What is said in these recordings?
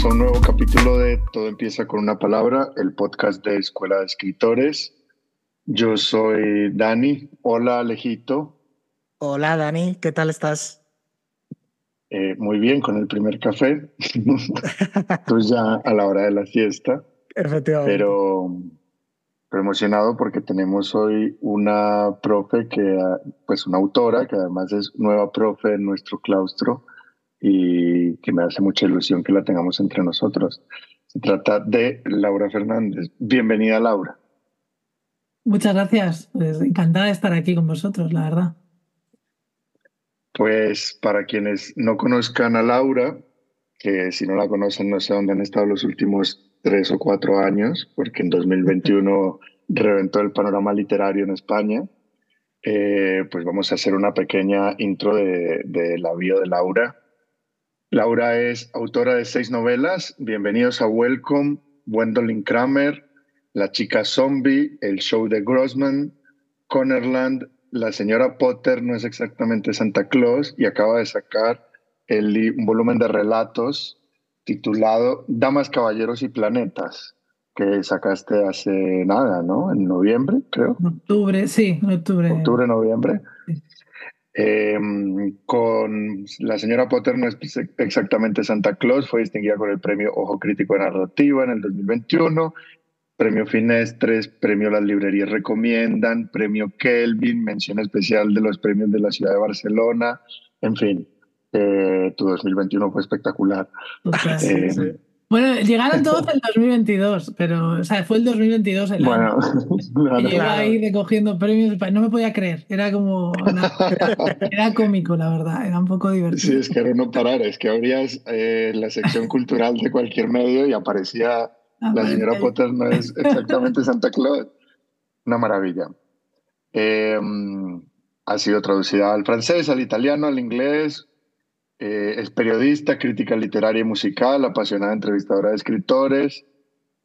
Bienvenidos a un nuevo capítulo de Todo empieza con una palabra, el podcast de Escuela de Escritores. Yo soy Dani. Hola, Alejito. Hola, Dani. ¿Qué tal estás? Eh, muy bien, con el primer café. pues ya a la hora de la siesta. Efectivamente. Pero, pero emocionado porque tenemos hoy una profe que, pues una autora que además es nueva profe en nuestro claustro y que me hace mucha ilusión que la tengamos entre nosotros. Se trata de Laura Fernández. Bienvenida, Laura. Muchas gracias. Pues encantada de estar aquí con vosotros, la verdad. Pues para quienes no conozcan a Laura, que si no la conocen no sé dónde han estado los últimos tres o cuatro años, porque en 2021 reventó el panorama literario en España, eh, pues vamos a hacer una pequeña intro de, de la vida de Laura Laura es autora de seis novelas. Bienvenidos a Welcome, Gwendolyn Kramer, La chica zombie, El show de Grossman, Connerland, La señora Potter no es exactamente Santa Claus y acaba de sacar el, un volumen de relatos titulado Damas, Caballeros y Planetas, que sacaste hace nada, ¿no? En noviembre, creo. Octubre, sí, octubre. Octubre, noviembre. Em, con la señora Potter no es exactamente Santa Claus, fue distinguida con el premio Ojo Crítico de Narrativa en el 2021, premio Finestres, premio Las Librerías Recomiendan, premio Kelvin, mención especial de los premios de la ciudad de Barcelona, en fin, eh, tu 2021 fue espectacular. Em, bueno, llegaron todos en 2022, pero, o sea, fue el 2022 el bueno, año. Que ahí recogiendo premios, no me podía creer, era como, era, cómico, la verdad, era un poco divertido. Sí, es que era no parar, es que abrías eh, la sección cultural de cualquier medio y aparecía ah, la señora Potter, no es exactamente Santa Claus. Una maravilla. Em, ha sido traducida al francés, al italiano, al inglés, eh, es periodista, crítica literaria y musical, apasionada entrevistadora de escritores.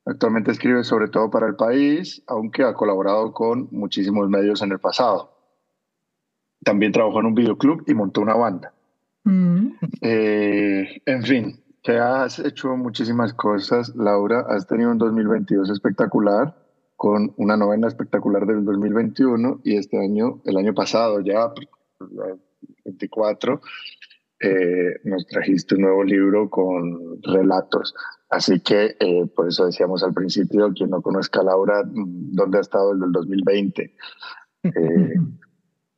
Actualmente escribe sobre todo para el país, aunque ha colaborado con muchísimos medios en el pasado. También trabajó en un videoclub y montó una banda. Mm. Eh, en fin, que has hecho muchísimas cosas, Laura. Has tenido un 2022 espectacular con una novena espectacular del 2021 y este año, el año pasado ya, 24, eh, nos trajiste un nuevo libro con relatos. Así que eh, por eso decíamos al principio, quien no conozca a Laura, ¿dónde ha estado el del 2020? Eh,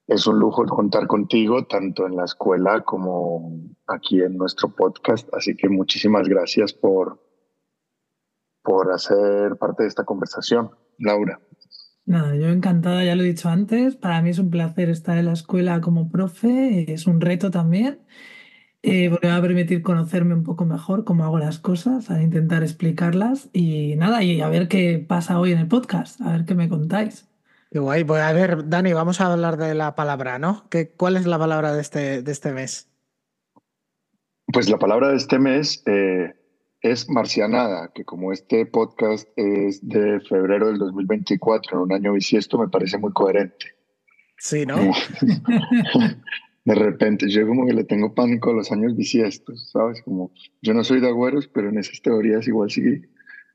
es un lujo contar contigo, tanto en la escuela como aquí en nuestro podcast. Así que muchísimas gracias por, por hacer parte de esta conversación, Laura. Nada, yo encantada, ya lo he dicho antes, para mí es un placer estar en la escuela como profe, es un reto también, eh, porque me va a permitir conocerme un poco mejor cómo hago las cosas, a intentar explicarlas y nada, y a ver qué pasa hoy en el podcast, a ver qué me contáis. Qué guay, pues a ver, Dani, vamos a hablar de la palabra, ¿no? ¿Qué, ¿Cuál es la palabra de este, de este mes? Pues la palabra de este mes eh, es marcianada, que como este podcast es de febrero del 2024, en un año bisiesto, me parece muy coherente. Sí, ¿no? de repente, yo como que le tengo pánico a los años bisiestos, ¿sabes? Como yo no soy de agüeros, pero en esas teorías igual sí,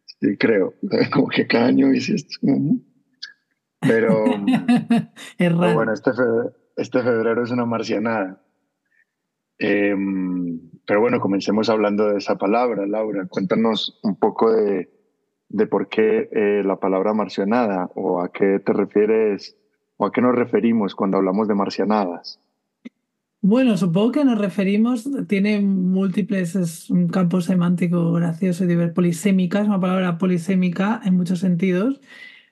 sí creo. Como que cada año bisiesto. Pero, es raro. bueno, este febrero, este febrero es una marcianada. Eh, pero bueno, comencemos hablando de esa palabra, Laura. Cuéntanos un poco de, de por qué eh, la palabra marcianada o a qué te refieres o a qué nos referimos cuando hablamos de marcianadas. Bueno, supongo que nos referimos, tiene múltiples, es un campo semántico gracioso y diverso. Polisémica es una palabra polisémica en muchos sentidos,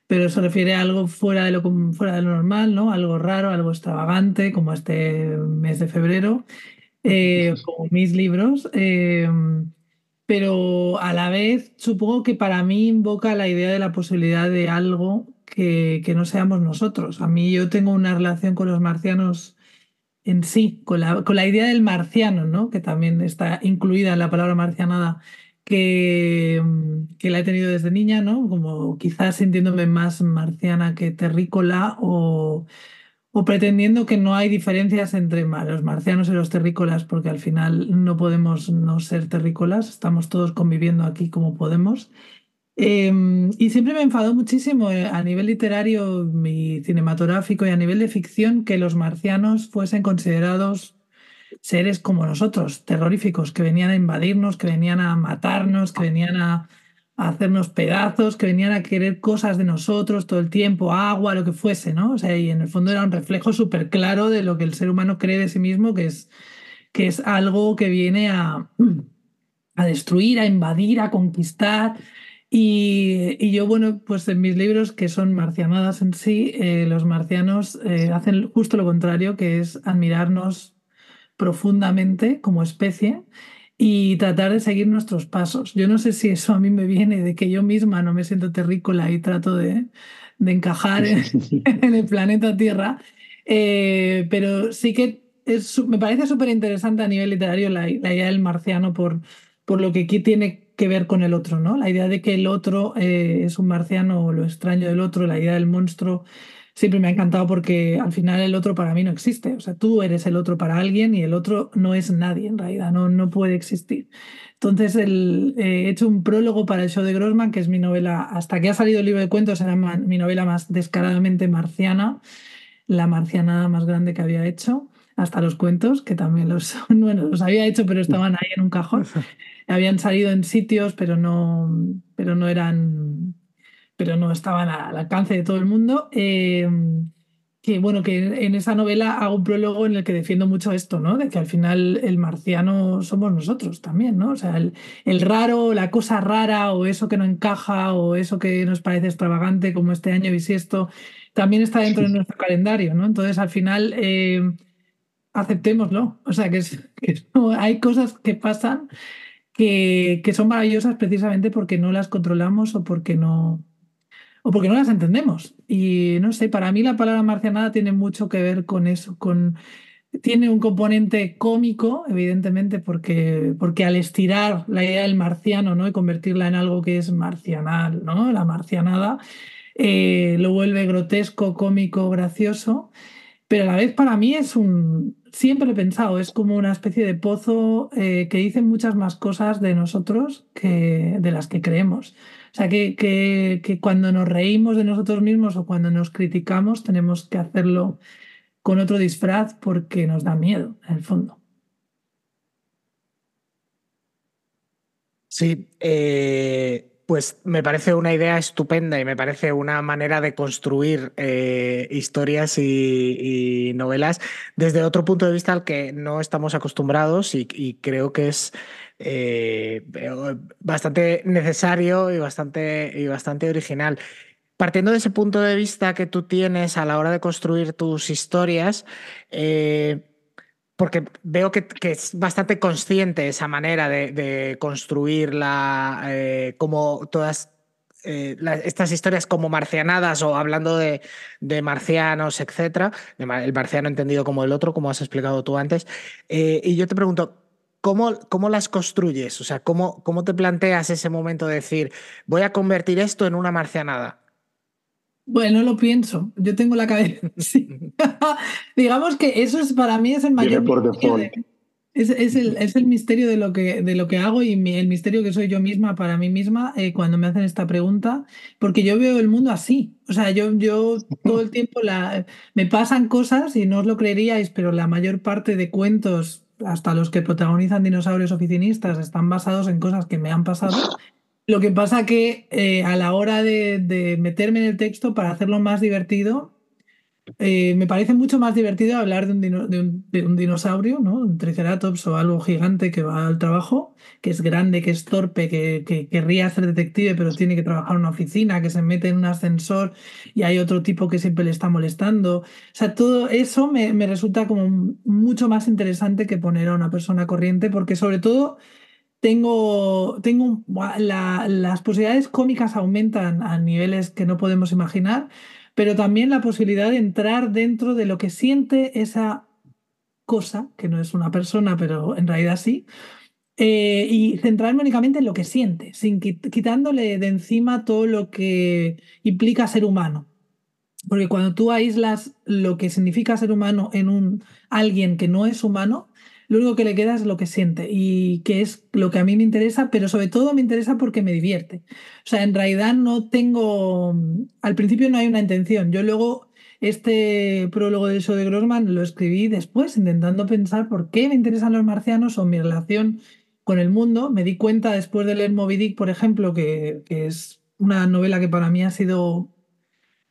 pero se refiere a algo fuera de lo, fuera de lo normal, ¿no? Algo raro, algo extravagante, como este mes de febrero eh, como mis libros, eh, pero a la vez supongo que para mí invoca la idea de la posibilidad de algo que, que no seamos nosotros. A mí yo tengo una relación con los marcianos en sí, con la, con la idea del marciano, ¿no? que también está incluida en la palabra marcianada, que, que la he tenido desde niña, ¿no? como quizás sintiéndome más marciana que terrícola o o pretendiendo que no hay diferencias entre los marcianos y los terrícolas, porque al final no podemos no ser terrícolas, estamos todos conviviendo aquí como podemos. Em, y siempre me enfadó muchísimo eh, a nivel literario y cinematográfico y a nivel de ficción que los marcianos fuesen considerados seres como nosotros, terroríficos, que venían a invadirnos, que venían a matarnos, que venían a, hacernos pedazos, que venían a querer cosas de nosotros todo el tiempo, agua, lo que fuese, ¿no? O sea, y en el fondo era un reflejo súper claro de lo que el ser humano cree de sí mismo, que es, que es algo que viene a, a destruir, a invadir, a conquistar. Y, yo, bueno, pues en mis libros, que son marcianadas en sí, eh, los marcianos eh, hacen justo lo contrario, que es admirarnos profundamente como especie y tratar de seguir nuestros pasos. Yo no sé si eso a mí me viene de que yo misma no me siento terrícola y trato de, encajar en, el planeta Tierra, eh, pero sí que es, me parece súper interesante a nivel literario la, idea del marciano por, por lo que aquí tiene que ver con el otro, ¿no? La idea de que el otro eh, es un marciano o lo extraño del otro, la idea del monstruo siempre me ha encantado porque al final el otro para mí no existe. O sea, tú eres el otro para alguien y el otro no es nadie en realidad, no, no puede existir. Entonces el, eh, he hecho un prólogo para el show de Grossman, que es mi novela, hasta que ha salido el libro de cuentos, era mi novela más descaradamente marciana, la marcianada más grande que había hecho, hasta los cuentos, que también los, bueno, los había hecho, pero estaban ahí en un cajón. Habían salido en sitios, pero no, pero no eran pero no estaban al alcance de todo el mundo. Em, que bueno, que en esa novela hago un prólogo en el que defiendo mucho esto, ¿no? De que al final el marciano somos nosotros también, ¿no? O sea, el, el, raro, la cosa rara, o eso que no encaja, o eso que nos parece extravagante, como este año bisiesto, también está dentro de nuestro calendario, ¿no? Entonces, al final, em, aceptémoslo. O sea, que, es, que hay cosas que pasan que, que son maravillosas precisamente porque no las controlamos o porque no, o porque no las entendemos. Y no sé, para mí la palabra marcianada tiene mucho que ver con eso, con tiene un componente cómico, evidentemente, porque, porque al estirar la idea del marciano ¿no? y convertirla en algo que es marcianal, ¿no? la marcianada, eh, lo vuelve grotesco, cómico, gracioso, pero a la vez para mí es un, siempre he pensado, es como una especie de pozo eh, que dice muchas más cosas de nosotros que de las que creemos. O sea, que, que, cuando nos reímos de nosotros mismos o cuando nos criticamos tenemos que hacerlo con otro disfraz porque nos da miedo, en el fondo. Sí, eh, pues me parece una idea estupenda y me parece una manera de construir eh, historias y, novelas desde otro punto de vista al que no estamos acostumbrados y creo que es eh, bastante necesario y bastante, y bastante original. Partiendo de ese punto de vista que tú tienes a la hora de construir tus historias, eh, porque veo que, es bastante consciente esa manera de, construirla, eh, como todas estas historias como marcianadas o hablando de, de marcianos, etcétera, el marciano entendido como el otro, como has explicado tú antes. y yo te pregunto, ¿Cómo, ¿Cómo, las construyes? O sea, ¿cómo, ¿cómo te planteas ese momento de decir, voy a convertir esto en una marcianada? Bueno, lo pienso. Yo tengo la cabeza. Digamos que eso es para mí es el mayor. Es, es, el, es, el, misterio de lo que, de lo que hago y el misterio que soy yo misma para mí misma eh, cuando me hacen esta pregunta, porque yo veo el mundo así. O sea, yo, yo todo el tiempo la, me pasan cosas y no os lo creeríais, pero la mayor parte de cuentos hasta los que protagonizan dinosaurios oficinistas están basados en cosas que me han pasado. Lo que pasa que eh, a la hora de, meterme en el texto para hacerlo más divertido, eh, me parece mucho más divertido hablar de un, dinosaurio, ¿no? un triceratops o algo gigante que va al trabajo, que es grande, que es torpe, que, querría ser detective, pero tiene que trabajar en una oficina, que se mete en un ascensor y hay otro tipo que siempre le está molestando. O sea, todo eso me, resulta como mucho más interesante que poner a una persona corriente, porque sobre todo tengo, tengo las posibilidades cómicas aumentan a niveles que no podemos imaginar pero también la posibilidad de entrar dentro de lo que siente esa cosa, que no es una persona, pero en realidad sí, eh, y centrarme únicamente en lo que siente, sin quitándole de encima todo lo que implica ser humano. Porque cuando tú aíslas lo que significa ser humano en un alguien que no es humano, lo único que le queda es lo que siente y que es lo que a mí me interesa, pero sobre todo me interesa porque me divierte. O sea, en realidad no tengo, al principio no hay una intención. Yo luego este prólogo del show de Grossman lo escribí después, intentando pensar por qué me interesan los marcianos o mi relación con el mundo. Me di cuenta después de leer Moby Dick, por ejemplo, que, es una novela que para mí ha sido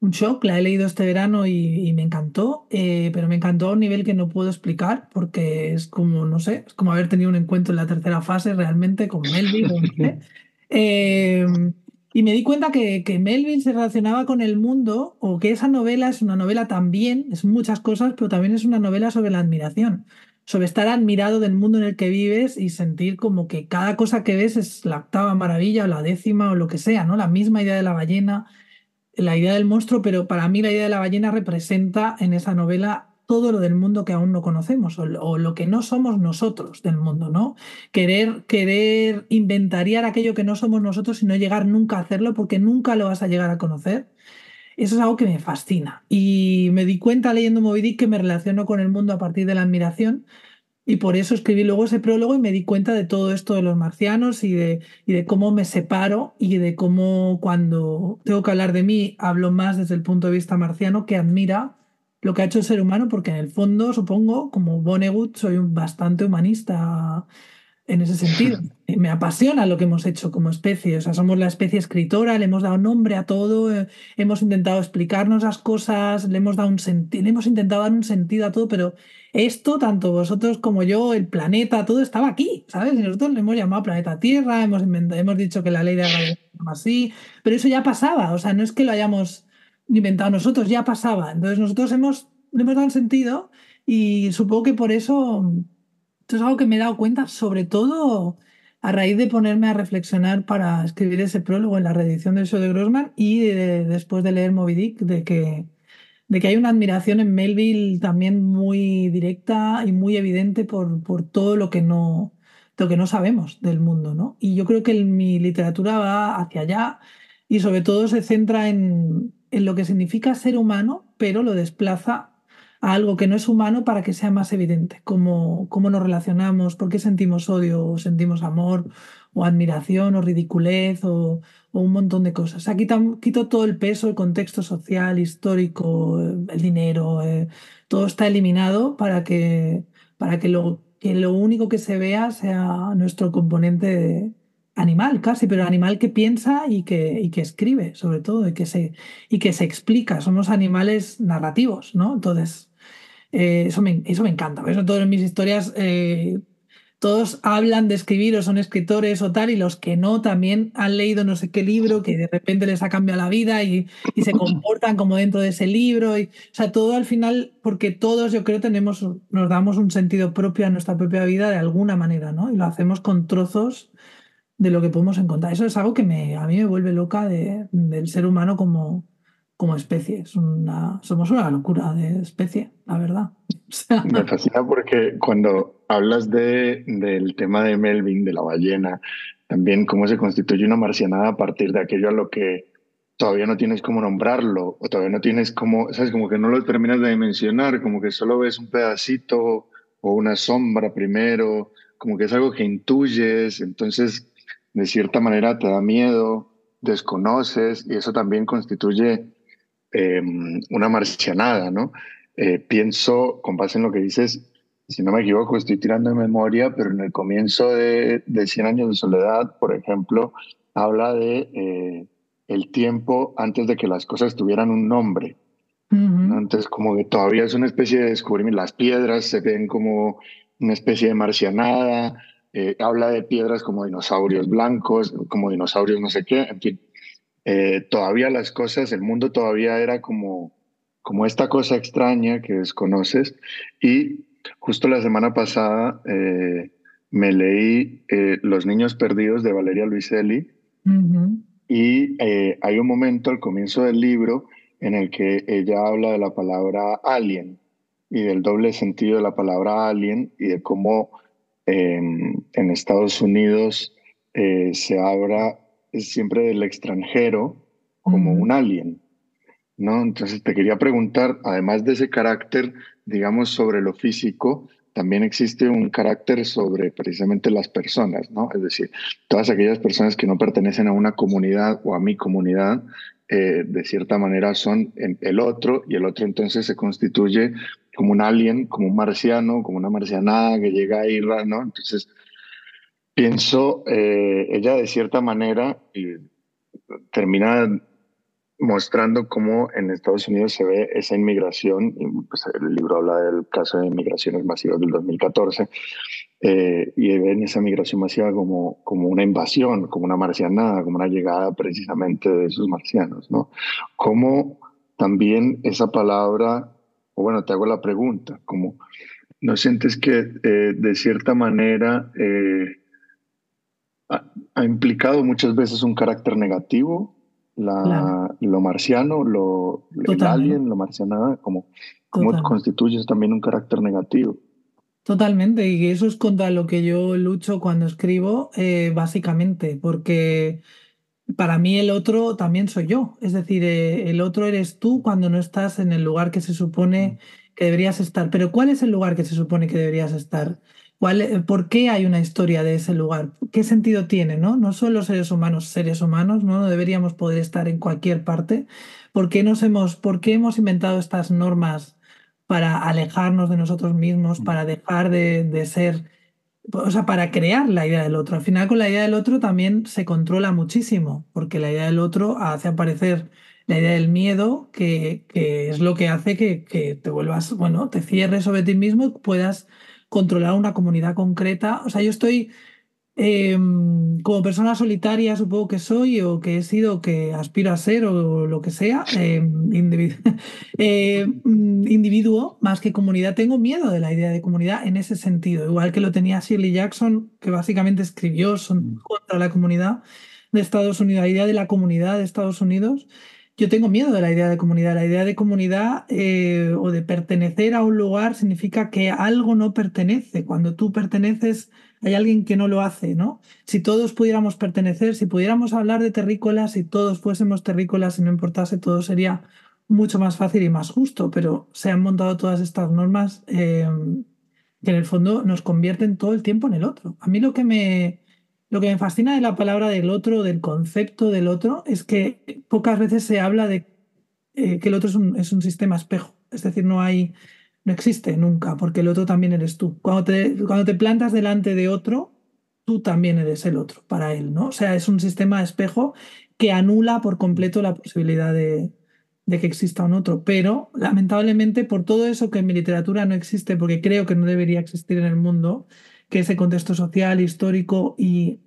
un shock. La he leído este verano y, me encantó, eh, pero me encantó a un nivel que no puedo explicar porque es como, no sé, es como haber tenido un encuentro en la tercera fase realmente con Melville. eh, y me di cuenta que, que, Melville se relacionaba con el mundo o que esa novela es una novela también, es muchas cosas, pero también es una novela sobre la admiración, sobre estar admirado del mundo en el que vives y sentir como que cada cosa que ves es la octava maravilla o la décima o lo que sea, ¿no? La misma idea de la ballena, la idea del monstruo, pero para mí la idea de la ballena representa en esa novela todo lo del mundo que aún no conocemos o, lo que no somos nosotros del mundo, ¿no? Querer, querer inventariar aquello que no somos nosotros y no llegar nunca a hacerlo porque nunca lo vas a llegar a conocer. Eso es algo que me fascina. Y me di cuenta leyendo Moby Dick que me relaciono con el mundo a partir de la admiración. Y por eso escribí luego ese prólogo y me di cuenta de todo esto de los marcianos y de, y de cómo me separo y de cómo cuando tengo que hablar de mí hablo más desde el punto de vista marciano que admira lo que ha hecho el ser humano, porque en el fondo, supongo, como Vonnegut, soy bastante humanista en ese sentido. Me apasiona lo que hemos hecho como especie. O sea, somos la especie escritora, le hemos dado nombre a todo, eh, hemos intentado explicarnos las cosas, le hemos dado un le hemos intentado dar un sentido a todo, pero esto, tanto vosotros como yo, el planeta, todo estaba aquí, ¿sabes? Y nosotros le hemos llamado planeta Tierra, hemos, hemos dicho que la ley de la así, pero eso ya pasaba. O sea, no es que lo hayamos inventado nosotros, ya pasaba. Entonces nosotros hemos, le hemos dado un sentido y supongo que por eso esto es algo que me he dado cuenta, sobre todo a raíz de ponerme a reflexionar para escribir ese prólogo en la reedición del show de Grossman y después de leer Moby Dick, de que, de que hay una admiración en Melville también muy directa y muy evidente por, por todo lo que no lo que no sabemos del mundo, ¿no? Y yo creo que mi literatura va hacia allá y sobre todo se centra en, en lo que significa ser humano, pero lo desplaza algo que no es humano para que sea más evidente, cómo, cómo nos relacionamos, por qué sentimos odio o sentimos amor o admiración o ridiculez o, un montón de cosas. Aquí quito todo el peso, el contexto social, histórico, el dinero, eh, todo está eliminado para que, para que, lo, que lo único que se vea sea nuestro componente animal casi, pero animal que piensa y que, y que escribe, sobre todo, y que, se, y que se explica. Somos animales narrativos, ¿no? Entonces, eh, eso, me, eso me encanta. Eso todas mis historias, eh, todos hablan de escribir o son escritores o tal, y los que no también han leído no sé qué libro que de repente les ha cambiado la vida y, y se comportan como dentro de ese libro. Y, o sea, todo al final, porque todos yo creo tenemos, nos damos un sentido propio a nuestra propia vida de alguna manera, ¿no? Y lo hacemos con trozos de lo que podemos encontrar. Eso es algo que me, a mí me vuelve loca de, del ser humano como, como especie. Es una, somos una locura de especie, la verdad. Me fascina porque cuando hablas de, del tema de Melvin, de la ballena, también cómo se constituye una marcianada a partir de aquello a lo que todavía no tienes cómo nombrarlo, o todavía no tienes cómo, sabes, como que no lo terminas de dimensionar, como que solo ves un pedacito o una sombra primero, como que es algo que intuyes, entonces de cierta manera te da miedo, desconoces y eso también constituye em, una marcianada, ¿no? Eh, pienso, con base en lo que dices, si no me equivoco, estoy tirando de memoria, pero en el comienzo de, de 100 años de soledad, por ejemplo, habla de eh, el tiempo antes de que las cosas tuvieran un nombre. Entonces, como que todavía es una especie de descubrimiento. Las piedras se ven como una especie de marcianada, eh, habla de piedras como dinosaurios blancos, como dinosaurios no sé qué, en fin. Eh, todavía las cosas, el mundo todavía era como, como esta cosa extraña que desconoces. Y justo la semana pasada eh, me leí Los Niños Perdidos de Valeria Luiselli. Y hay un momento al comienzo del libro en el que ella habla de la palabra alien y del doble sentido de la palabra alien y de cómo en Estados Unidos eh, se habla siempre del extranjero como un alien. ¿no? Entonces te quería preguntar, además de ese carácter, digamos, sobre lo físico, también existe un carácter sobre precisamente las personas, ¿no? Es decir, todas aquellas personas que no pertenecen a una comunidad o a mi comunidad, eh, de cierta manera son el otro y el otro entonces se constituye como un alien, como un marciano, como una marcianada que llega ahí, ¿no? Entonces, pienso, eh, ella de cierta manera termina mostrando cómo en Estados Unidos se ve esa inmigración, pues el libro habla del caso de inmigraciones masivas del 2014, eh, y ven esa migración masiva como, como una invasión, como una marcianada, como una llegada precisamente de esos marcianos, ¿no? Cómo también esa palabra, o bueno, te hago la pregunta, como ¿no sientes que eh, de cierta manera eh, ha implicado muchas veces un carácter negativo la, lo marciano, lo el alien, lo marcianada, como, como constituye también un carácter negativo. Totalmente, y eso es contra lo que yo lucho cuando escribo, eh, básicamente, porque para mí el otro también soy yo, es decir, eh, el otro eres tú cuando no estás en el lugar que se supone mm. que deberías estar. Pero ¿cuál es el lugar que se supone que deberías estar? ¿Por qué hay una historia de ese lugar? ¿Qué sentido tiene? ¿no? no son los seres humanos seres humanos, ¿no? no deberíamos poder estar en cualquier parte. ¿Por qué, nos hemos, ¿Por qué hemos inventado estas normas para alejarnos de nosotros mismos, para dejar de, de ser, o sea, para crear la idea del otro? Al final con la idea del otro también se controla muchísimo, porque la idea del otro hace aparecer la idea del miedo, que, que es lo que hace que, que, te vuelvas, bueno, te cierres sobre ti mismo y puedas controlar una comunidad concreta. O sea, yo estoy em, como persona solitaria, supongo que soy, o que he sido, que aspiro a ser, o lo que sea, em, eh, mm, individuo más que comunidad. Tengo miedo de la idea de comunidad en ese sentido, igual que lo tenía Shirley Jackson, que básicamente escribió son mm. contra la comunidad de Estados Unidos, la idea de la comunidad de Estados Unidos. Yo tengo miedo de la idea de comunidad. La idea de comunidad eh, o de pertenecer a un lugar significa que algo no pertenece. Cuando tú perteneces, hay alguien que no lo hace, ¿no? Si todos pudiéramos pertenecer, si pudiéramos hablar de terrícolas, si todos fuésemos terrícolas y no importase, todo sería mucho más fácil y más justo. Pero se han montado todas estas normas eh, que en el fondo nos convierten todo el tiempo en el otro. A mí lo que me lo que me fascina de la palabra del otro, del concepto del otro, es que pocas veces se habla de eh, que el otro es un, sistema espejo. Es decir, no hay, no existe nunca, porque el otro también eres tú. Cuando te, cuando te plantas delante de otro, tú también eres el otro para él, ¿no? O sea, es un sistema espejo que anula por completo la posibilidad de, de que exista un otro. Pero lamentablemente, por todo eso que en mi literatura no existe, porque creo que no debería existir en el mundo, que ese contexto social, histórico y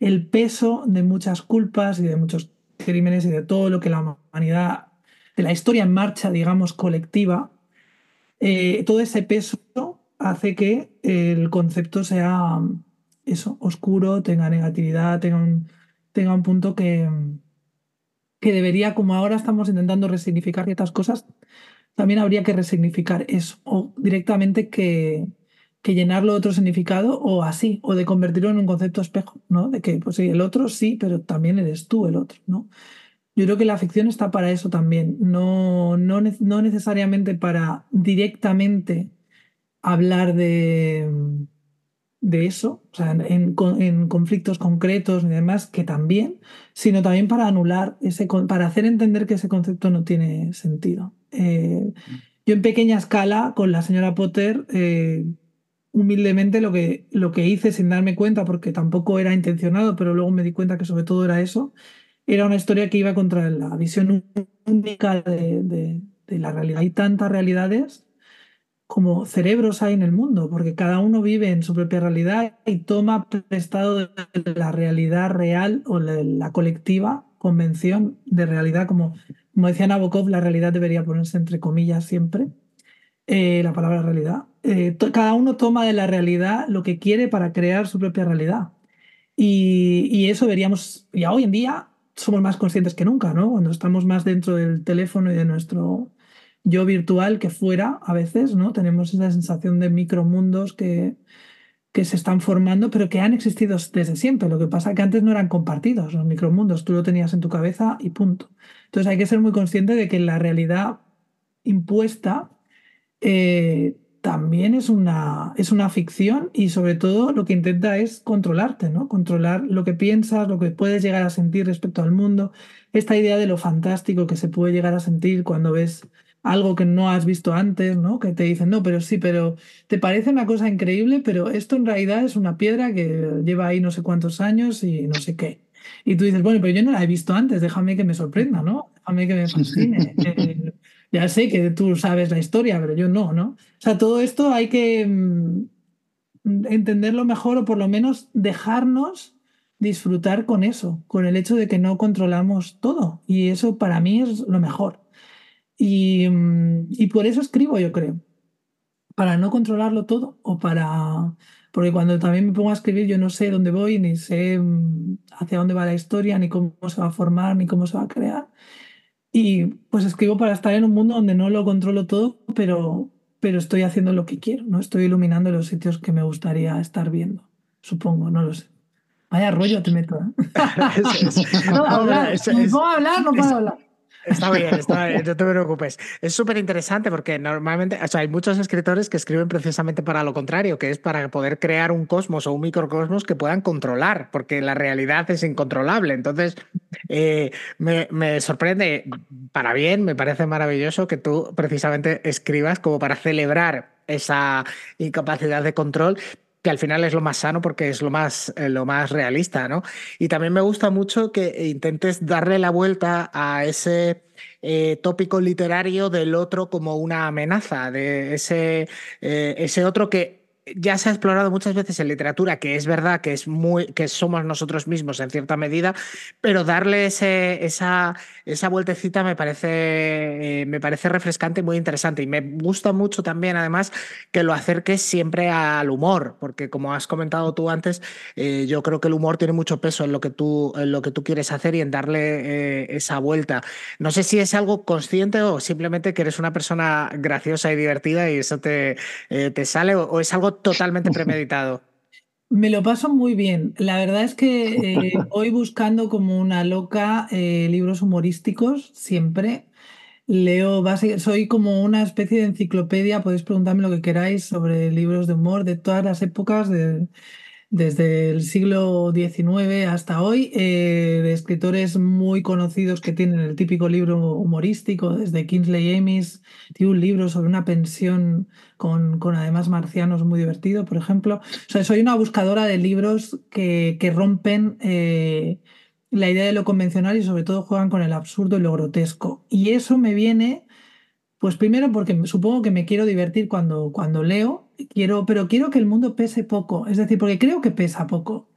el peso de muchas culpas y de muchos crímenes y de todo lo que la humanidad, de la historia en marcha, digamos, colectiva, eh, todo ese peso hace que el concepto sea eso, oscuro, tenga negatividad, tenga un, tenga un punto que, que debería, como ahora estamos intentando resignificar ciertas cosas, también habría que resignificar eso, o directamente que, que llenarlo de otro significado o así, o de convertirlo en un concepto espejo, ¿no? De que, pues sí, el otro sí, pero también eres tú el otro, ¿no? Yo creo que la ficción está para eso también, no, no, no necesariamente para directamente hablar de, de eso, o sea, en, en, conflictos concretos y demás, que también, sino también para anular, ese, para hacer entender que ese concepto no tiene sentido. Eh, yo en pequeña escala, con la señora Potter, eh, humildemente lo que, lo que hice sin darme cuenta, porque tampoco era intencionado, pero luego me di cuenta que sobre todo era eso, era una historia que iba contra la visión única de, la realidad. Hay tantas realidades como cerebros hay en el mundo, porque cada uno vive en su propia realidad y toma prestado de la realidad real o la, la colectiva convención de realidad, como, como decía Nabokov, la realidad debería ponerse entre comillas siempre, eh, la palabra realidad. Eh, cada uno toma de la realidad lo que quiere para crear su propia realidad. Y, eso veríamos, ya hoy en día somos más conscientes que nunca, ¿no? Cuando estamos más dentro del teléfono y de nuestro yo virtual que fuera, a veces, ¿no? Tenemos esa sensación de micromundos que, que se están formando, pero que han existido desde siempre. Lo que pasa es que antes no eran compartidos los micromundos, tú lo tenías en tu cabeza y punto. Entonces hay que ser muy consciente de que la realidad impuesta eh, también es una, es una ficción y sobre todo lo que intenta es controlarte, ¿no? Controlar lo que piensas, lo que puedes llegar a sentir respecto al mundo, esta idea de lo fantástico que se puede llegar a sentir cuando ves algo que no has visto antes, ¿no? Que te dicen, no, pero sí, pero te parece una cosa increíble, pero esto en realidad es una piedra que lleva ahí no sé cuántos años y no sé qué. Y tú dices, bueno, pero yo no la he visto antes, déjame que me sorprenda, ¿no? Déjame que me fascine. Ya sé que tú sabes la historia, pero yo no, ¿no? O sea, todo esto hay que mm, entenderlo mejor o por lo menos dejarnos disfrutar con eso, con el hecho de que no controlamos todo. Y eso para mí es lo mejor. Y, mm, y por eso escribo, yo creo. Para no controlarlo todo o para... Porque cuando también me pongo a escribir yo no sé dónde voy, ni sé mm, hacia dónde va la historia, ni cómo se va a formar, ni cómo se va a crear. Y pues escribo para estar en un mundo donde no lo controlo todo, pero, pero estoy haciendo lo que quiero, ¿no? Estoy iluminando los sitios que me gustaría estar viendo, supongo, no lo sé. Vaya rollo te meto, ¿eh? no, hablar, no puedo hablar, no puedo hablar. Está bien, está bien, no te preocupes. Es súper interesante porque normalmente, o sea, hay muchos escritores que escriben precisamente para lo contrario, que es para poder crear un cosmos o un microcosmos que puedan controlar, porque la realidad es incontrolable. Entonces, eh, me, me, sorprende para bien, me parece maravilloso que tú precisamente escribas como para celebrar esa incapacidad de control, que al final es lo más sano porque es lo más, eh, lo más realista, ¿no? Y también me gusta mucho que intentes darle la vuelta a ese eh, tópico literario del otro como una amenaza, de ese, eh, ese otro que ya se ha explorado muchas veces en literatura, que es verdad que, es muy, que somos nosotros mismos en cierta medida, pero darle ese, esa, esa vueltecita me parece, eh, me parece refrescante y muy interesante. Y me gusta mucho también, además, que lo acerques siempre al humor, porque como has comentado tú antes, eh, yo creo que el humor tiene mucho peso en lo que tú, en lo que tú quieres hacer y en darle eh, esa vuelta. No sé si es algo consciente o simplemente que eres una persona graciosa y divertida y eso te, te sale, o es algo totalmente premeditado. Me lo paso muy bien. La verdad es que eh, voy buscando como una loca eh, libros humorísticos siempre. Leo, soy como una especie de enciclopedia, podéis preguntarme lo que queráis sobre libros de humor de todas las épocas, de, desde el siglo XIX hasta hoy, eh, de escritores muy conocidos que tienen el típico libro humorístico, desde Kingsley Amis, tiene un libro sobre una pensión con, con, además marcianos muy divertido, por ejemplo. O sea, soy una buscadora de libros que, que rompen eh, la idea de lo convencional y sobre todo juegan con el absurdo y lo grotesco. Y eso me viene pues primero porque supongo que me quiero divertir cuando, cuando leo, quiero, pero quiero que el mundo pese poco, es decir, porque creo que pesa poco.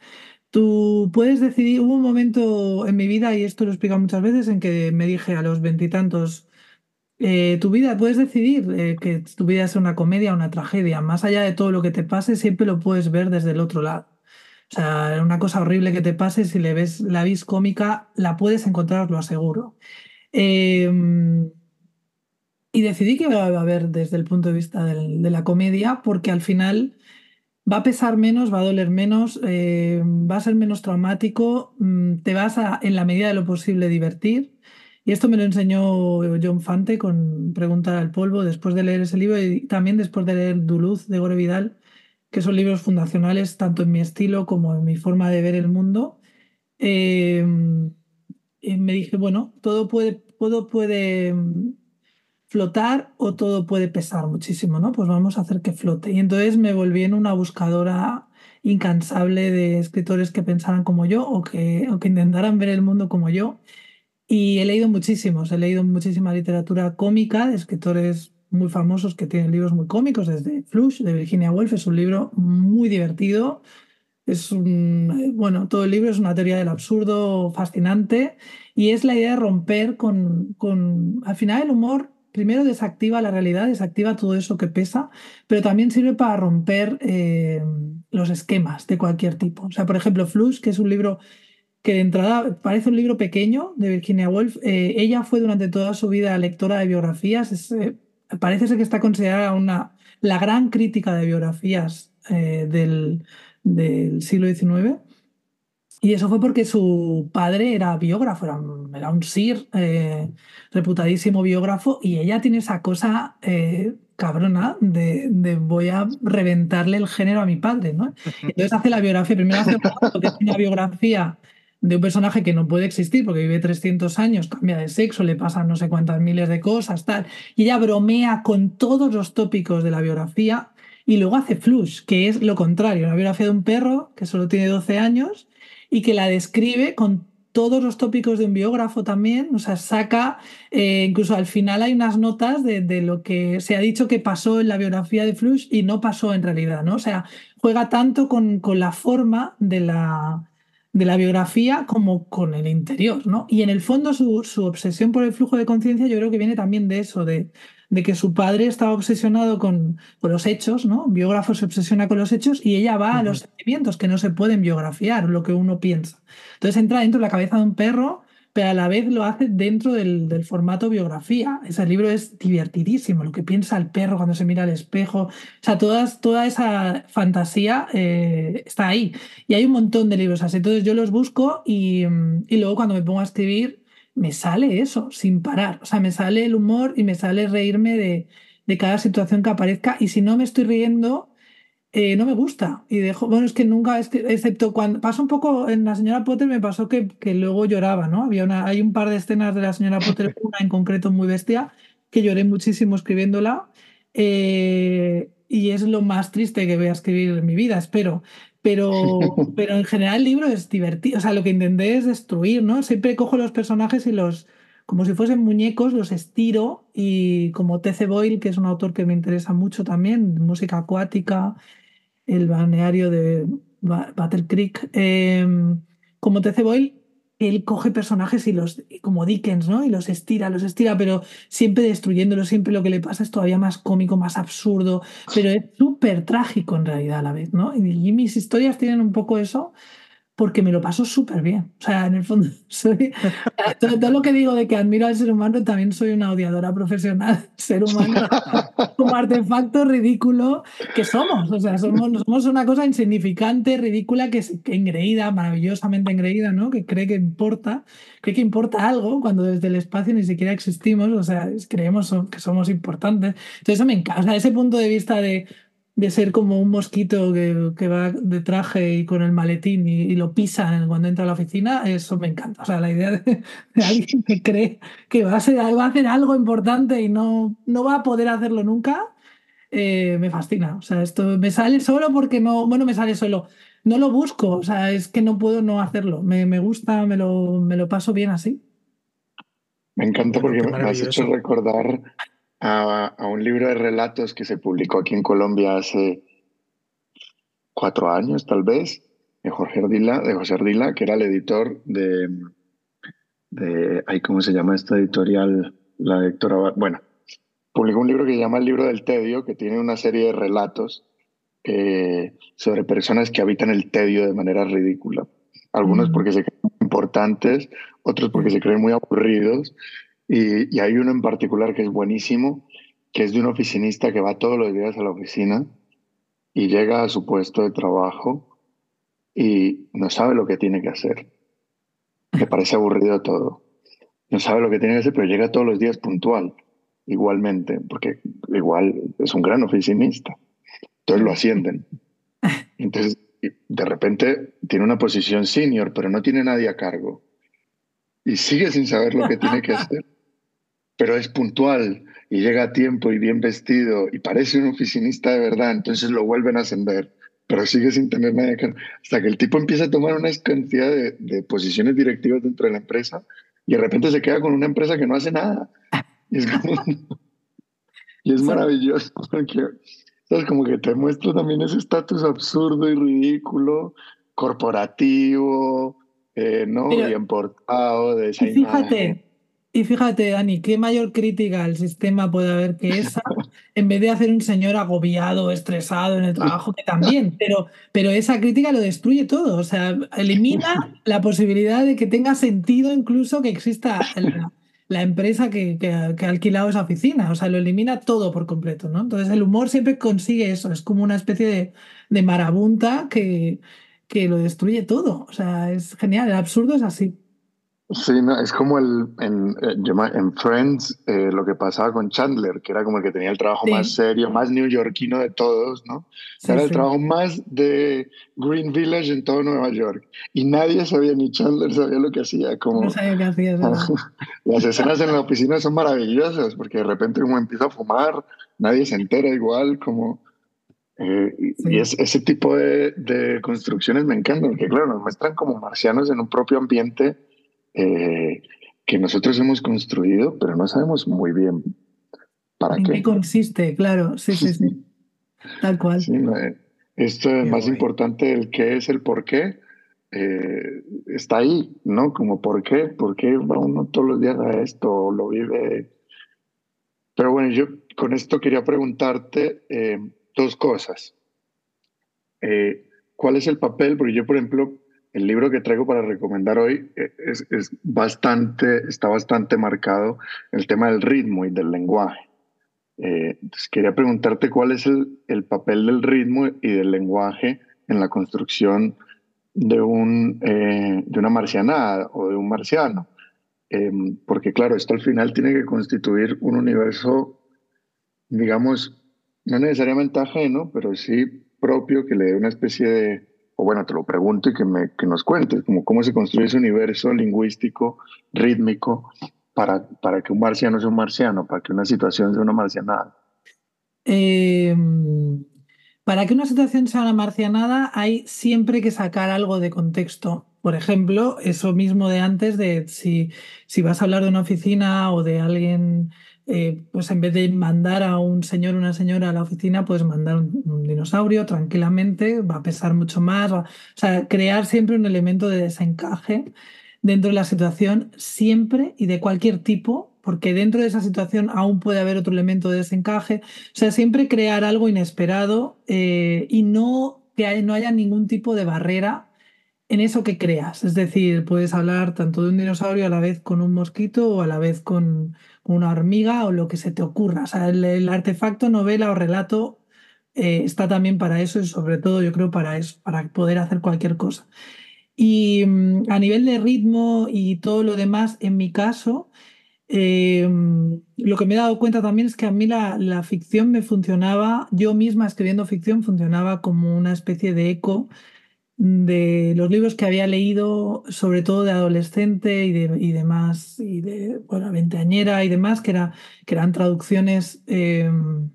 Tú puedes decidir, hubo un momento en mi vida, y esto lo he explicado muchas veces, en que me dije a los veintitantos, eh, tu vida, puedes decidir eh, que tu vida es una comedia o una tragedia, más allá de todo lo que te pase, siempre lo puedes ver desde el otro lado. O sea, una cosa horrible que te pase, si le ves la vis cómica, la puedes encontrar, lo aseguro. Eh, y decidí que iba a ver desde el punto de vista de la comedia, porque al final va a pesar menos, va a doler menos, eh, va a ser menos traumático, mm, te vas a, en la medida de lo posible, divertir. Y esto me lo enseñó John Fante con Preguntar al polvo después de leer ese libro y también después de leer Duluth de Gore Vidal, que son libros fundacionales tanto en mi estilo como en mi forma de ver el mundo. Eh, y me dije, bueno, todo puede, todo puede flotar o todo puede pesar muchísimo, ¿no? Pues vamos a hacer que flote. Y entonces me volví en una buscadora incansable de escritores que pensaran como yo o que, o que intentaran ver el mundo como yo. Y he leído muchísimos, he leído muchísima literatura cómica de escritores muy famosos que tienen libros muy cómicos, desde Flush de Virginia Woolf, es un libro muy divertido. Es un, bueno, todo el libro es una teoría del absurdo fascinante y es la idea de romper con, con, al final el humor primero desactiva la realidad, desactiva todo eso que pesa, pero también sirve para romper eh, los esquemas de cualquier tipo. O sea, por ejemplo, Flush, que es un libro que de entrada parece un libro pequeño de Virginia Woolf. Eh, ella fue durante toda su vida lectora de biografías. Eh, parece ser que está considerada una, la gran crítica de biografías del, del, siglo XIX. Y eso fue porque su padre era biógrafo, era un, sir, eh, reputadísimo biógrafo, y ella tiene esa cosa eh, cabrona de, de, voy a reventarle el género a mi padre, ¿no? Entonces hace la biografía, primero hace una biografía de un personaje que no puede existir porque vive 300 años, cambia de sexo, le pasan no sé cuántas miles de cosas, tal. Y ella bromea con todos los tópicos de la biografía y luego hace Flush, que es lo contrario, una biografía de un perro que solo tiene 12 años y que la describe con todos los tópicos de un biógrafo también, o sea, saca, eh, incluso al final hay unas notas de, de, lo que se ha dicho que pasó en la biografía de Flush y no pasó en realidad, ¿no? O sea, juega tanto con, con la forma de la, de la biografía como con el interior, ¿no? Y en el fondo su, su obsesión por el flujo de conciencia yo creo que viene también de eso, de, de que su padre estaba obsesionado con, con, los hechos, ¿no? Un biógrafo se obsesiona con los hechos y ella va a los sentimientos que no se pueden biografiar, lo que uno piensa. Entonces entra dentro de la cabeza de un perro pero a la vez lo hace dentro del, formato biografía. Ese libro es divertidísimo, lo que piensa el perro cuando se mira al espejo. O sea, todas, toda esa fantasía eh, está ahí. Y hay un montón de libros así. Entonces yo los busco y, y luego cuando me pongo a escribir, me sale eso, sin parar. O sea, me sale el humor y me sale reírme de, de cada situación que aparezca. Y si no me estoy riendo, eh, no me gusta. Y dejo, bueno, es que nunca, excepto cuando pasa un poco en la señora Potter, me pasó que, que luego lloraba, ¿no? Había una, hay un par de escenas de la señora Potter, una en concreto muy bestia, que lloré muchísimo escribiéndola. Eh, y es lo más triste que voy a escribir en mi vida, espero. Pero, pero en general el libro es divertido. O sea, lo que intenté es destruir, ¿no? Siempre cojo los personajes y los, como si fuesen muñecos, los estiro y como T.C. Boyle, que es un autor que me interesa mucho también, música acuática, el balneario de Battle Creek, em, como T.C. Boyle, él coge personajes y los, como Dickens, ¿no? Y los estira, los estira, pero siempre destruyéndolos, siempre lo que le pasa es todavía más cómico, más absurdo, pero es súper trágico en realidad a la vez, ¿no? y mis historias tienen un poco eso, porque me lo paso súper bien. O sea, en el fondo, soy, todo, lo que digo de que admiro al ser humano, también soy una odiadora profesional ser humano como artefacto ridículo que somos. O sea, somos, somos una cosa insignificante, ridícula, que es engreída, maravillosamente engreída, ¿no? Que cree que importa, cree que importa algo cuando desde el espacio ni siquiera existimos, o sea, creemos que somos importantes. Entonces, eso me encanta. O sea, ese punto de vista de de ser como un mosquito que, va de traje y con el maletín y, lo pisan cuando entra a la oficina, eso me encanta. O sea, la idea de, alguien que cree que va a, ser, va a hacer algo importante y no, no va a poder hacerlo nunca, eh, me fascina. O sea, esto me sale solo porque no, bueno, me sale solo. No lo busco, o sea, es que no puedo no hacerlo. Me, me gusta, me lo, me lo paso bien así. Me encanta porque me has hecho recordar a, un libro de relatos que se publicó aquí en Colombia hace cuatro años, tal vez, de Jorge Ardila, de José Ardila, que era el editor de, de ¿cómo se llama esta editorial? La editora, bueno, publicó un libro que se llama El libro del tedio, que tiene una serie de relatos eh, sobre personas que habitan el tedio de manera ridícula. Algunos porque se creen importantes, otros porque se creen muy aburridos y, hay uno en particular que es buenísimo, que es de un oficinista que va todos los días a la oficina y llega a su puesto de trabajo y no sabe lo que tiene que hacer. Le parece aburrido todo. No sabe lo que tiene que hacer, pero llega todos los días puntual, igualmente, porque igual es un gran oficinista. Entonces lo ascienden. Entonces, de repente tiene una posición senior, pero no tiene nadie a cargo. Y sigue sin saber lo que tiene que hacer pero es puntual y llega a tiempo y bien vestido y parece un oficinista de verdad, entonces lo vuelven a ascender, pero sigue sin tener nada que hasta que el tipo empieza a tomar una cantidad de, posiciones directivas dentro de la empresa y de repente se queda con una empresa que no hace nada. Y es, y es maravilloso porque es como que te muestra también ese estatus absurdo y ridículo, corporativo, eh, ¿no? Bien portado, de esa fíjate, y fíjate, Dani, qué mayor crítica al sistema puede haber que esa, en vez de hacer un señor agobiado, estresado en el trabajo, que también, pero, pero esa crítica lo destruye todo, o sea, elimina la posibilidad de que tenga sentido incluso que exista la empresa que, que, ha alquilado esa oficina, o sea, lo elimina todo por completo, ¿no? Entonces el humor siempre consigue eso, es como una especie de, de marabunta que, que lo destruye todo, o sea, es genial, el absurdo es así. Sí, no, es como el, en, eh, en Friends eh, lo que pasaba con Chandler, que era como el que tenía el trabajo más serio, más neoyorquino de todos, ¿no? era el trabajo más de Green Village en todo Nueva York. Y nadie sabía, ni Chandler sabía lo que hacía. Como, no sabía qué hacía. Las escenas en la oficina son maravillosas, porque de repente como empieza a fumar, nadie se entera igual, como... Eh, y es, ese tipo de, de construcciones me encantan, porque claro, nos muestran como marcianos en un propio ambiente eh, que nosotros hemos construido, pero no sabemos muy bien para ¿En qué. qué consiste? Claro, sí, sí, sí. Tal cual. Eh, esto es más importante, el qué es el por qué, eh, está ahí, ¿no? Como por qué, por qué va uno todos los días a esto, lo vive. Pero bueno, yo con esto quería preguntarte dos cosas. ¿Cuál es el papel? Porque yo, por ejemplo, el libro que traigo para recomendar hoy eh, es, bastante, está bastante marcado el tema del ritmo y del lenguaje. Eh, quería preguntarte cuál es el, el, papel del ritmo y del lenguaje en la construcción de, un, eh, de una marcianada o de un marciano. Em, porque claro, esto al final tiene que constituir un universo, digamos, no necesariamente ajeno, pero sí propio, que le dé una especie de o bueno, te lo pregunto y que, me, que nos cuentes, como cómo se construye ese universo lingüístico, rítmico, para, para que un marciano sea un marciano, para que una situación sea una marcianada. Em, para que una situación sea una marcianada hay siempre que sacar algo de contexto. Por ejemplo, eso mismo de antes de si, si vas a hablar de una oficina o de alguien eh, pues en vez de mandar a un señor o una señora a la oficina, puedes mandar un, dinosaurio tranquilamente, va a pesar mucho más, o sea, crear siempre un elemento de desencaje dentro de la situación, siempre y de cualquier tipo, porque dentro de esa situación aún puede haber otro elemento de desencaje, o sea, siempre crear algo inesperado eh, y no que no haya ningún tipo de barrera en eso que creas. Es decir, puedes hablar tanto de un dinosaurio a la vez con un mosquito o a la vez con una hormiga o lo que se te ocurra. O sea, el, artefacto, novela o relato eh, está también para eso y sobre todo yo creo para eso, para poder hacer cualquier cosa. Y mm, a nivel de ritmo y todo lo demás, en mi caso, eh, lo que me he dado cuenta también es que a mí la, ficción me funcionaba, yo misma escribiendo ficción funcionaba como una especie de eco de los libros que había leído, sobre todo de adolescente y, de, y demás, y de bueno, veinteañera y demás, que, era, que eran traducciones em,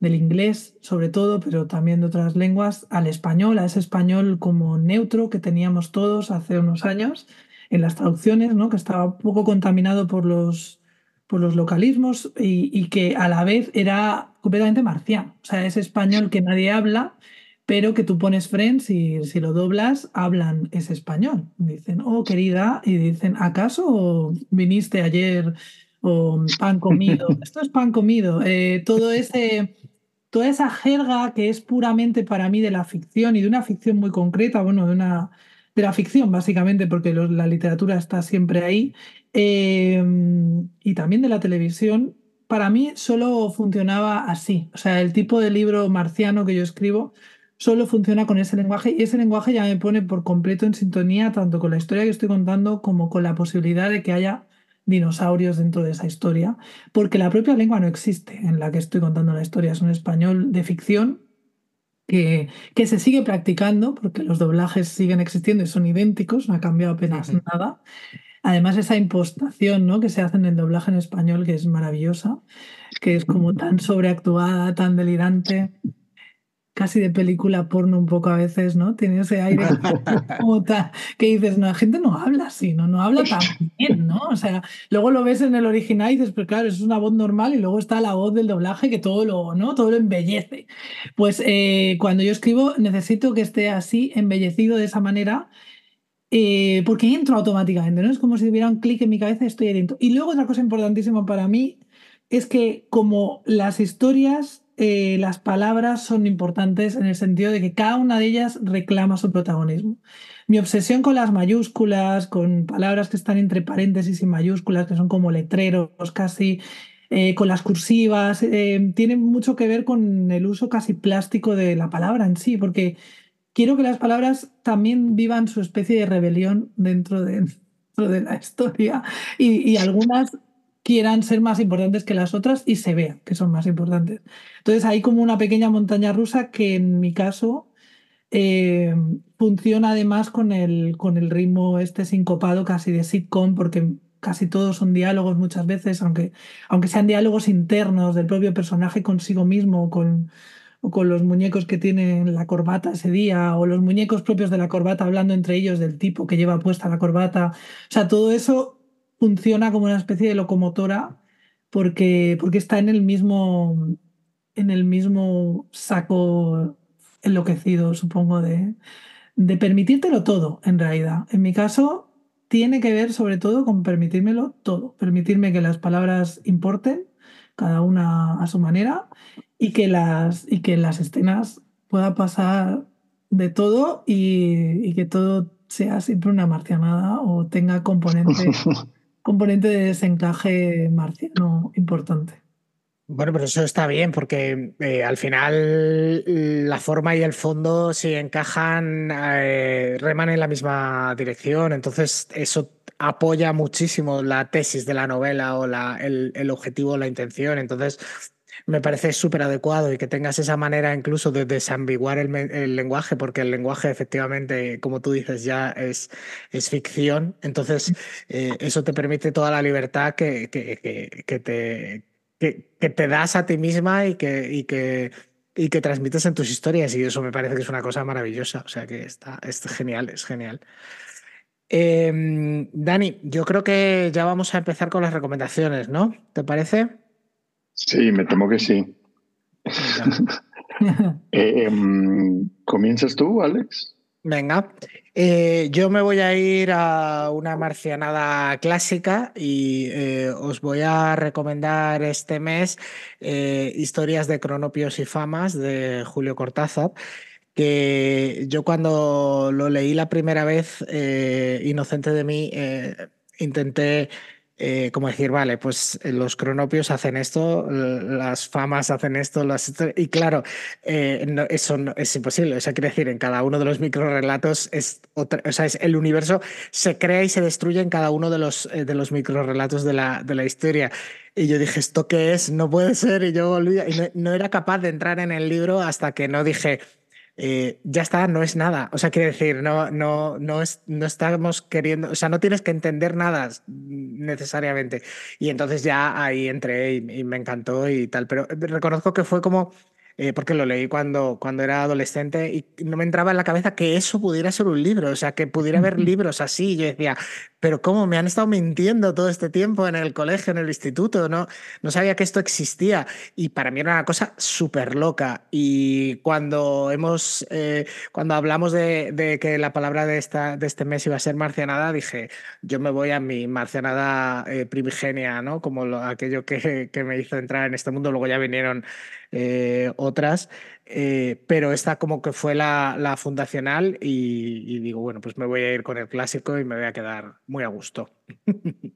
del inglés, sobre todo, pero también de otras lenguas, al español, a ese español como neutro que teníamos todos hace unos años en las traducciones, ¿no? que estaba un poco contaminado por los, por los localismos y, y que a la vez era completamente marciano. O sea, ese español que nadie habla pero que tú pones Friends y si lo doblas, hablan ese español. Dicen, oh, querida, y dicen, ¿acaso viniste ayer o pan comido? Esto es pan comido. Eh, todo ese, toda esa jerga que es puramente para mí de la ficción y de una ficción muy concreta, bueno, de una de la ficción básicamente, porque la literatura está siempre ahí, eh, y también de la televisión, para mí solo funcionaba así. O sea, el tipo de libro marciano que yo escribo solo funciona con ese lenguaje y ese lenguaje ya me pone por completo en sintonía tanto con la historia que estoy contando como con la posibilidad de que haya dinosaurios dentro de esa historia, porque la propia lengua no existe en la que estoy contando la historia, es un español de ficción que, que se sigue practicando porque los doblajes siguen existiendo y son idénticos, no ha cambiado apenas nada. Además, esa impostación ¿no? que se hace en el doblaje en español, que es maravillosa, que es como tan sobreactuada, tan delirante casi de película porno un poco a veces, ¿no? Tiene ese aire como tal, que dices, no, la gente no habla así, ¿no? No habla tan bien, ¿no? O sea, luego lo ves en el original y dices, pero claro, es una voz normal y luego está la voz del doblaje que todo lo, ¿no? Todo lo embellece. Pues eh, cuando yo escribo necesito que esté así, embellecido de esa manera, eh, porque entro automáticamente, ¿no? Es como si hubiera un clic en mi cabeza y estoy ahí dentro. Y luego otra cosa importantísima para mí es que como las historias eh, las palabras son importantes en el sentido de que cada una de ellas reclama su protagonismo. Mi obsesión con las mayúsculas, con palabras que están entre paréntesis y mayúsculas, que son como letreros casi, eh, con las cursivas, eh, tiene mucho que ver con el uso casi plástico de la palabra en sí, porque quiero que las palabras también vivan su especie de rebelión dentro de, de la historia y, algunas quieran ser más importantes que las otras y se vean que son más importantes. Entonces hay como una pequeña montaña rusa que en mi caso eh, funciona además con el, con el ritmo este sincopado casi de sitcom porque casi todos son diálogos muchas veces, aunque, aunque sean diálogos internos del propio personaje consigo mismo, con, o con los muñecos que tienen la corbata ese día, o los muñecos propios de la corbata hablando entre ellos del tipo que lleva puesta la corbata. O sea, todo eso funciona como una especie de locomotora porque, porque está en el mismo en el mismo saco enloquecido, supongo, de, de permitírtelo todo, en realidad. En mi caso, tiene que ver sobre todo con permitírmelo todo, permitirme que las palabras importen, cada una a su manera, y que las, y que las escenas pueda pasar de todo y, que todo sea siempre una marcianada o tenga componente, componente de desencaje marciano importante. Bueno, pero eso está bien porque eh, al final la forma y el fondo si encajan, eh, reman en la misma dirección, entonces eso apoya muchísimo la tesis de la novela o la, el, el objetivo o la intención, entonces me parece súper adecuado y que tengas esa manera incluso de desambiguar el, el, lenguaje, porque el lenguaje efectivamente, como tú dices, ya es, es ficción. Entonces, eh, eso te permite toda la libertad que, que, que, te, que, te das a ti misma y que, y que, y que transmites en tus historias. Y eso me parece que es una cosa maravillosa. O sea que está, es genial, es genial. Em, Dani, yo creo que ya vamos a empezar con las recomendaciones, ¿no? ¿Te parece? Sí, me temo que sí. Eh, em, ¿Comienzas tú, Alex? Venga, eh, yo me voy a ir a una marcianada clásica y eh, os voy a recomendar este mes Historias de Cronopios y Famas de Julio Cortázar, que yo cuando lo leí la primera vez, inocente de mí, intenté eh, como decir, vale, pues eh, los cronopios hacen esto, las famas hacen esto, las... y claro, eh, eso es imposible. O sea, quiere decir, en cada uno de los microrelatos es otra, o sea, es el universo se crea y se destruye en cada uno de los, de los microrelatos de la, de la historia. Y yo dije, ¿esto qué es? No puede ser. Y yo volví, y no era capaz de entrar en el libro hasta que no dije, eh, ya está, no es nada. O sea, quiere decir, no, no, no, es, no estamos queriendo, o sea, no tienes que entender nada necesariamente. Y entonces ya ahí entré y me encantó y tal. Pero reconozco que fue como eh, porque lo leí cuando, cuando era adolescente y no me entraba en la cabeza que eso pudiera ser un libro, o sea, que pudiera haber libros así. Yo decía, pero ¿cómo me han estado mintiendo todo este tiempo en el colegio, en el instituto? No, no sabía que esto existía y para mí era una cosa súper loca. Y cuando hemos, eh, cuando hablamos de, de, que la palabra de, esta, de este mes iba a ser marcianada, dije, yo me voy a mi marcianada eh, primigenia, ¿no? Como lo, aquello que, que me hizo entrar en este mundo. Luego ya vinieron eh, otras, eh, pero esta como que fue la, fundacional y, digo, bueno, pues me voy a ir con el clásico y me voy a quedar muy a gusto.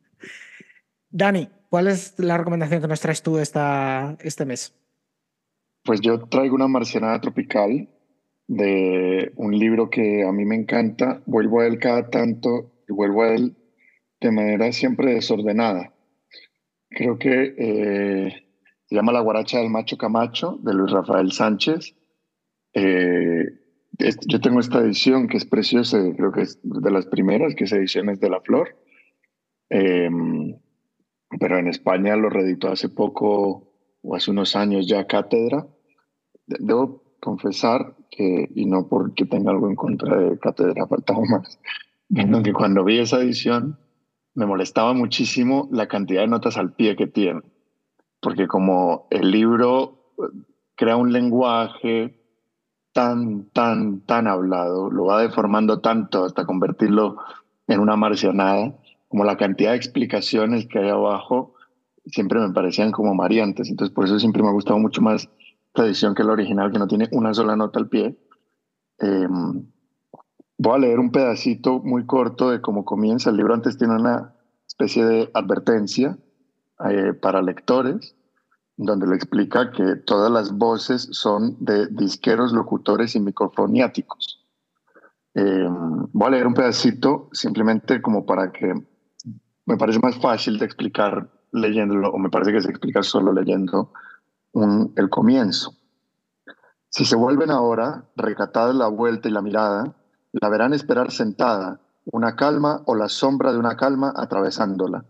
Dani, ¿cuál es la recomendación que nos traes tú esta, este mes? Pues yo traigo una marcianada tropical de un libro que a mí me encanta. Vuelvo a él cada tanto y vuelvo a él de manera siempre desordenada. Creo que eh, se llama La guaracha del macho Camacho, de Luis Rafael Sánchez. Eh, yo tengo esta edición que es preciosa, creo que es de las primeras, que es Ediciones de la Flor. Em, pero en España lo reeditó hace poco, o hace unos años ya, Cátedra. Debo confesar que, y no porque tenga algo en contra de Cátedra, faltaba más, que cuando vi esa edición me molestaba muchísimo la cantidad de notas al pie que tiene porque como el libro crea un lenguaje tan, tan, tan hablado, lo va deformando tanto hasta convertirlo en una marcianada, como la cantidad de explicaciones que hay abajo siempre me parecían como mariantes. Entonces, por eso siempre me ha gustado mucho más edición que la original, que no tiene una sola nota al pie. Em, voy a leer un pedacito muy corto de cómo comienza. El libro antes tiene una especie de advertencia eh, para lectores, donde le explica que todas las voces son de disqueros, locutores y microfoniáticos. Em, voy a leer un pedacito simplemente como para que me parece más fácil de explicar leyéndolo, o me parece que se explica solo leyendo el comienzo. Si se vuelven ahora, recatada la vuelta y la mirada, la verán esperar sentada, una calma o la sombra de una calma atravesándola.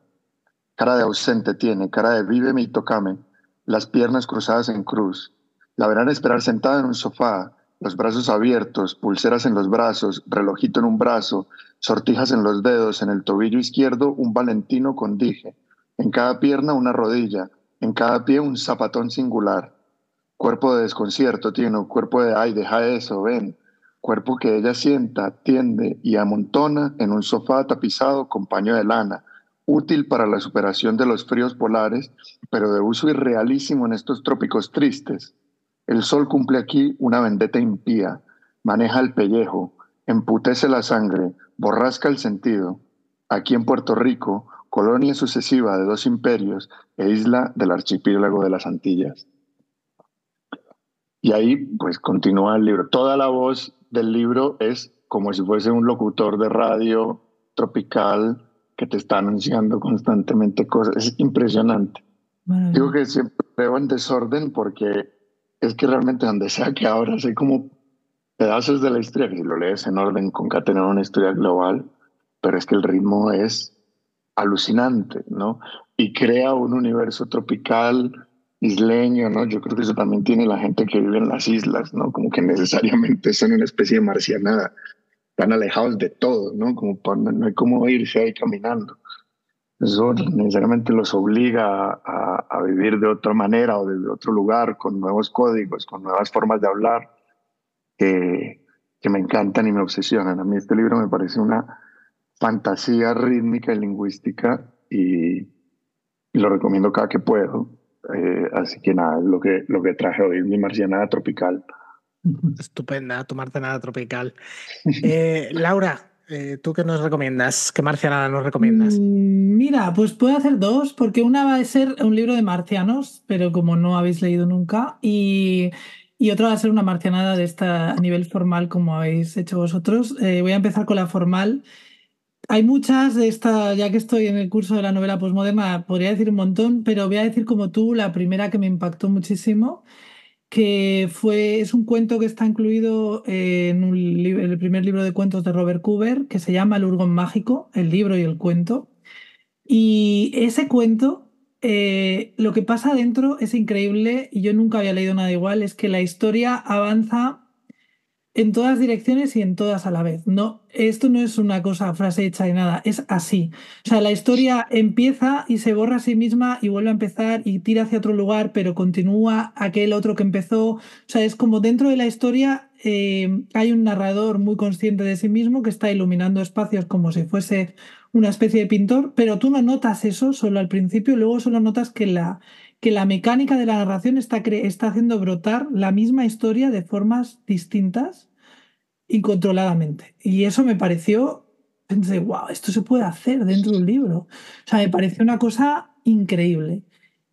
Cara de ausente tiene, cara de víveme y tocame, las piernas cruzadas en cruz. La verán esperar sentada en un sofá, los brazos abiertos, pulseras en los brazos, relojito en un brazo, sortijas en los dedos, en el tobillo izquierdo un valentino con dije, en cada pierna una rodilla, en cada pie un zapatón singular. Cuerpo de desconcierto tiene, cuerpo de ay, deja eso, ven. Cuerpo que ella sienta, tiende y amontona en un sofá tapizado con paño de lana, útil para la superación de los fríos polares, pero de uso irrealísimo en estos trópicos tristes. El sol cumple aquí una vendetta impía, maneja el pellejo, emputece la sangre, borrasca el sentido. Aquí en Puerto Rico, colonia sucesiva de dos imperios e isla del archipiélago de las Antillas. Y ahí, pues, continúa el libro. Toda la voz del libro es como si fuese un locutor de radio tropical que te está anunciando constantemente cosas. Es impresionante. Digo que siempre veo en desorden porque es que realmente donde sea que ahora hay como pedazos de la historia que si lo lees en orden concatenar una historia global, pero es que el ritmo es alucinante, ¿no? Y crea un universo tropical, isleño, ¿no? Yo creo que eso también tiene la gente que vive en las islas, ¿no? Como que necesariamente son una especie de marcianada, están alejados de todo, ¿no? Como no hay cómo irse ahí caminando. Eso necesariamente los obliga a, a, vivir de otra manera o de otro lugar, con nuevos códigos, con nuevas formas de hablar, que, que me encantan y me obsesionan. A mí este libro me parece una, fantasía rítmica y lingüística y, lo recomiendo cada que puedo. Eh, así que nada, lo que, lo que traje hoy, mi marcianada tropical. Estupenda, tu marcianada tropical. Eh, Laura, eh, ¿tú qué nos recomiendas? ¿Qué marcianada nos recomiendas? Mm, mira, pues puedo hacer dos, porque una va a ser un libro de marcianos, pero como no habéis leído nunca, y, y otra va a ser una marcianada de esta nivel formal, como habéis hecho vosotros. voy a empezar con la formal hay muchas de estas, ya que estoy en el curso de la novela posmoderna, podría decir un montón, pero voy a decir como tú la primera que me impactó muchísimo, que fue, es un cuento que está incluido en, el primer libro de cuentos de Robert Cooper, que se llama El Urgón Mágico, el libro y el cuento. Y ese cuento, eh, lo que pasa dentro es increíble, y yo nunca había leído nada igual, es que la historia avanza en todas direcciones y en todas a la vez. No, esto no es una cosa, frase hecha de nada, es así. O sea, la historia empieza y se borra a sí misma y vuelve a empezar y tira hacia otro lugar, pero continúa aquel otro que empezó. O sea, es como dentro de la historia eh, hay un narrador muy consciente de sí mismo que está iluminando espacios como si fuese una especie de pintor, pero tú no notas eso solo al principio luego solo notas que la, que la mecánica de la narración está, está haciendo brotar la misma historia de formas distintas incontroladamente. Y eso me pareció, pensé, wow, esto se puede hacer dentro de un libro. O sea, me pareció una cosa increíble.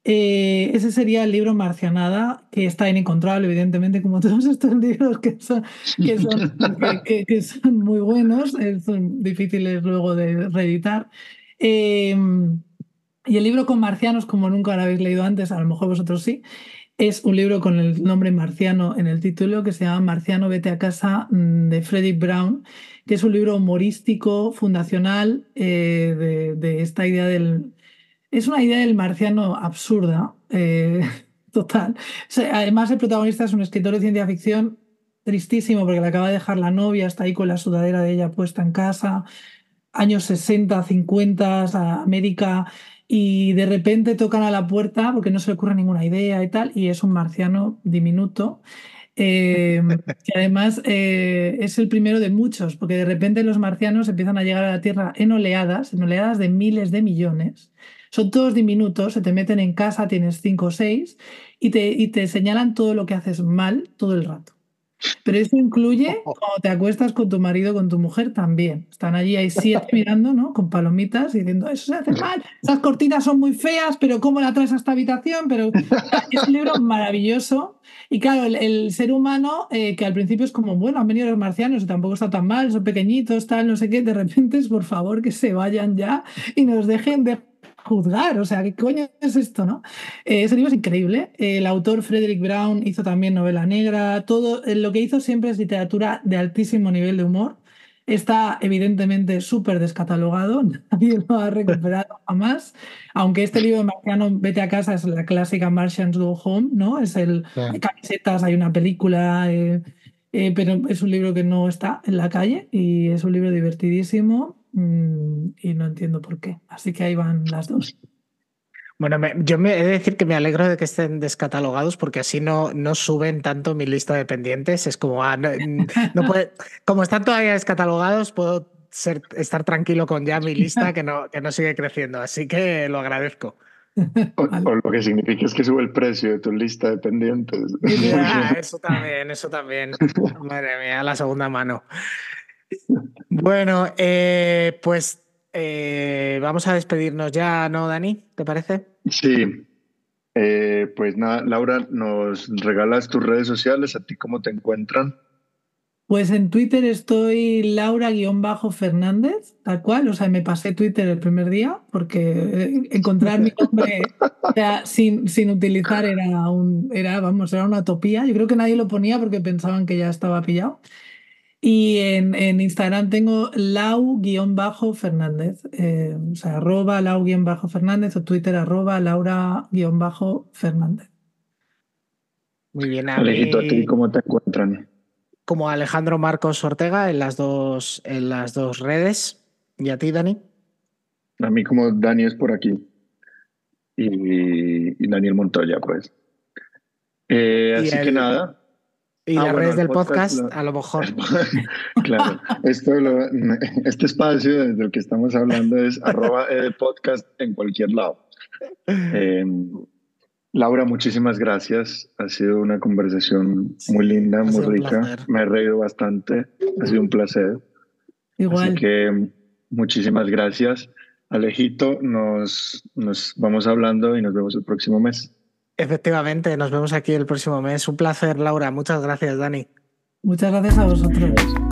Eh, ese sería el libro Marcianada, que está inencontrable, evidentemente, como todos estos libros que son, que son, muy buenos, eh, son difíciles luego de reeditar. Eh, y el libro con marcianos, como nunca lo habéis leído antes, a lo mejor vosotros sí, es un libro con el nombre marciano en el título que se llama Marciano, vete a casa mm, de Frederick Brown, que es un libro humorístico, fundacional, eh, de, esta idea del... Es una idea del marciano absurda, eh, total. Además, el protagonista es un escritor de ciencia ficción tristísimo porque le acaba de dejar la novia, está ahí con la sudadera de ella puesta en casa, años 60, 50, América y de repente tocan a la puerta porque no se le ocurre ninguna idea y tal, y es un marciano diminuto. Eh, que además eh, es el primero de muchos, porque de repente los marcianos empiezan a llegar a la Tierra en oleadas, en oleadas de miles de millones. Son todos diminutos, se te meten en casa, tienes cinco o seis, y te, y te señalan todo lo que haces mal todo el rato. Pero eso incluye cuando te acuestas con tu marido, con tu mujer también. Están allí, hay siete mirando, ¿no? Con palomitas y diciendo, eso se hace mal, esas cortinas son muy feas, pero ¿cómo la traes a esta habitación? Pero es un libro maravilloso. Y claro, el, ser humano, eh, que al principio es como, bueno, han venido los marcianos y tampoco está tan mal, son pequeñitos, tal, no sé qué, de repente es, por favor, que se vayan ya y nos dejen de juzgar, o sea, ¿qué coño es esto, no? Eh, ese libro es increíble. El autor Frederick Brown hizo también novela negra, todo eh, lo que hizo siempre es literatura de altísimo nivel de humor. Está evidentemente súper descatalogado, nadie lo ha recuperado jamás, aunque este libro de Marciano, Vete a casa, es la clásica Martians Go Home, ¿no? Es el, hay camisetas, hay una película, eh, pero es un libro que no está en la calle y es un libro divertidísimo Mm, y no entiendo por qué. Así que ahí van las dos. Bueno, yo me he de decir que me alegro de que estén descatalogados porque así no, no suben tanto mi lista de pendientes. Es como, ah, no, puede, como están todavía descatalogados, puedo ser, estar tranquilo con ya mi lista que no, que no sigue creciendo. Así que lo agradezco. O, lo que significa es que sube el precio de tu lista de pendientes. eso también, eso también. Madre mía, la segunda mano. Bueno, eh, pues eh, vamos a despedirnos ya, ¿no, Dani? ¿Te parece? Sí. Eh, pues nada, Laura, nos regalas tus redes sociales, ¿a ti cómo te encuentran? Pues en Twitter estoy Laura-Fernández, tal cual. O sea, me pasé Twitter el primer día porque encontrar mi nombre sin, sin utilizar era, un, era, vamos, era una utopía. Yo creo que nadie lo ponía porque pensaban que ya estaba pillado. Y en, Instagram tengo lau-fernández, eh, o sea, arroba lau-fernández o Twitter arroba laura-fernández. Muy bien, Alejito, ¿a ti cómo te encuentran? Como Alejandro Marcos Ortega en las dos, en las dos redes. ¿Y a ti, Dani? A mí como Dani es por aquí. Y, Daniel Montoya, pues. Eh, así que nada. Y ah, las redes del podcast, a lo mejor. claro, esto este espacio desde el que estamos hablando es arroba podcast en cualquier lado. Em, Laura, muchísimas gracias. Ha sido una conversación muy linda, muy rica. Me he reído bastante. Ha sido un placer. Igual. Así que muchísimas gracias. Alejito, nos, nos vamos hablando y nos vemos el próximo mes. Efectivamente, nos vemos aquí el próximo mes. Un placer, Laura. Muchas gracias, Dani. Muchas gracias a vosotros.